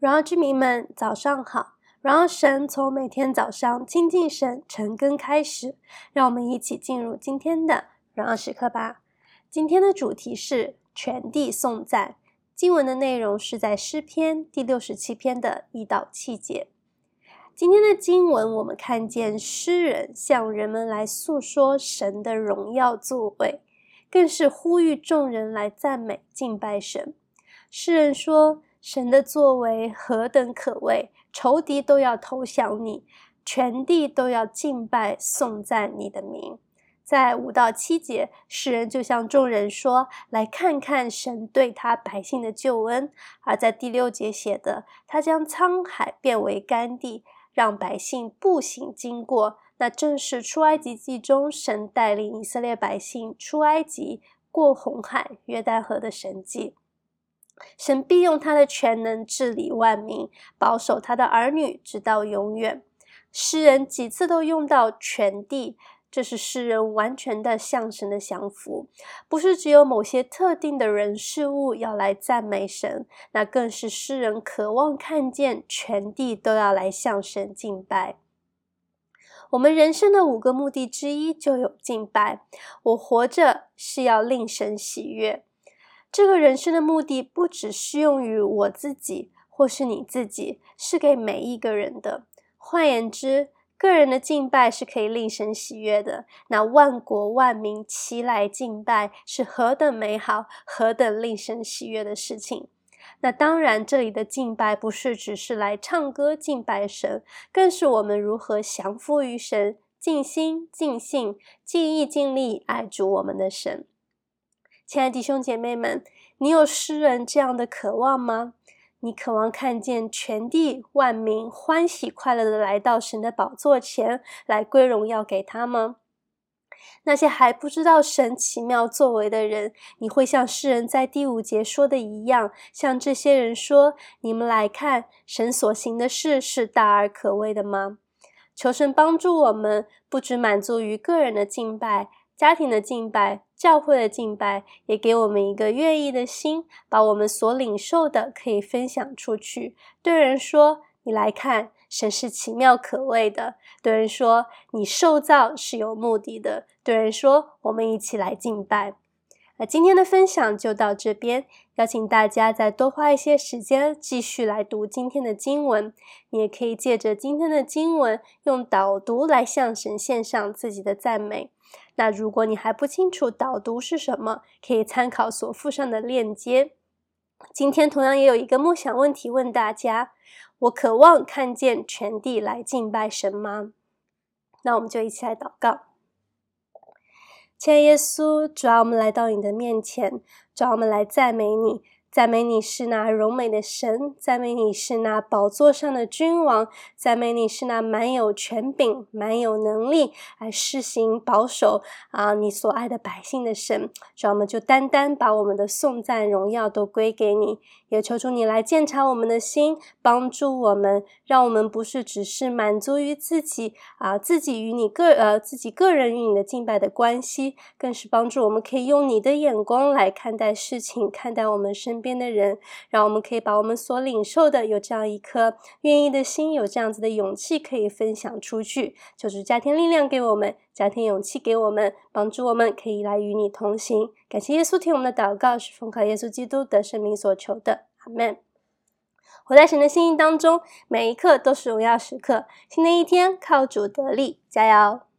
荣耀居民们，早上好！荣耀神从每天早上亲近神晨更开始，让我们一起进入今天的荣耀时刻吧。今天的主题是全地颂赞，经文的内容是在诗篇第六十七篇的一到七节。今天的经文，我们看见诗人向人们来诉说神的荣耀作为，更是呼吁众人来赞美敬拜神。诗人说。神的作为何等可畏，仇敌都要投降你，全地都要敬拜颂赞你的名。在五到七节，诗人就向众人说：“来看看神对他百姓的救恩。”而在第六节写的：“他将沧海变为干地，让百姓步行经过。”那正是出埃及记中神带领以色列百姓出埃及、过红海、约旦河的神迹。神必用他的全能治理万民，保守他的儿女直到永远。诗人几次都用到全地，这是诗人完全的向神的降服，不是只有某些特定的人事物要来赞美神，那更是诗人渴望看见全地都要来向神敬拜。我们人生的五个目的之一就有敬拜，我活着是要令神喜悦。这个人生的目的不只适用于我自己，或是你自己，是给每一个人的。换言之，个人的敬拜是可以令神喜悦的。那万国万民齐来敬拜，是何等美好、何等令神喜悦的事情。那当然，这里的敬拜不是只是来唱歌敬拜神，更是我们如何降服于神，尽心尽性、尽意尽力爱主我们的神。亲爱的弟兄姐妹们，你有诗人这样的渴望吗？你渴望看见全地万民欢喜快乐地来到神的宝座前来归荣耀给他吗？那些还不知道神奇妙作为的人，你会像诗人在第五节说的一样，向这些人说：“你们来看，神所行的事是大而可畏的吗？”求神帮助我们，不只满足于个人的敬拜。家庭的敬拜，教会的敬拜，也给我们一个愿意的心，把我们所领受的可以分享出去。对人说：“你来看，神是奇妙可畏的。”对人说：“你受造是有目的的。”对人说：“我们一起来敬拜。”那今天的分享就到这边，邀请大家再多花一些时间继续来读今天的经文。你也可以借着今天的经文，用导读来向神献上自己的赞美。那如果你还不清楚导读是什么，可以参考所附上的链接。今天同样也有一个梦想问题问大家：我渴望看见全地来敬拜神吗？那我们就一起来祷告。亲爱的耶稣，主啊，我们来到你的面前，主啊，我们来赞美你。赞美你是那荣美的神，赞美你是那宝座上的君王，赞美你是那满有权柄、满有能力来施行保守啊你所爱的百姓的神。主，我们就单单把我们的颂赞荣耀都归给你，也求主你来鉴察我们的心，帮助我们，让我们不是只是满足于自己啊自己与你个呃自己个人与你的敬拜的关系，更是帮助我们可以用你的眼光来看待事情，看待我们身边的人，让我们可以把我们所领受的，有这样一颗愿意的心，有这样子的勇气，可以分享出去。就是加添力量给我们，加添勇气给我们，帮助我们可以来与你同行。感谢耶稣听我们的祷告，是奉靠耶稣基督的圣名所求的，阿门。活在神的心意当中，每一刻都是荣耀时刻。新的一天，靠主得力，加油！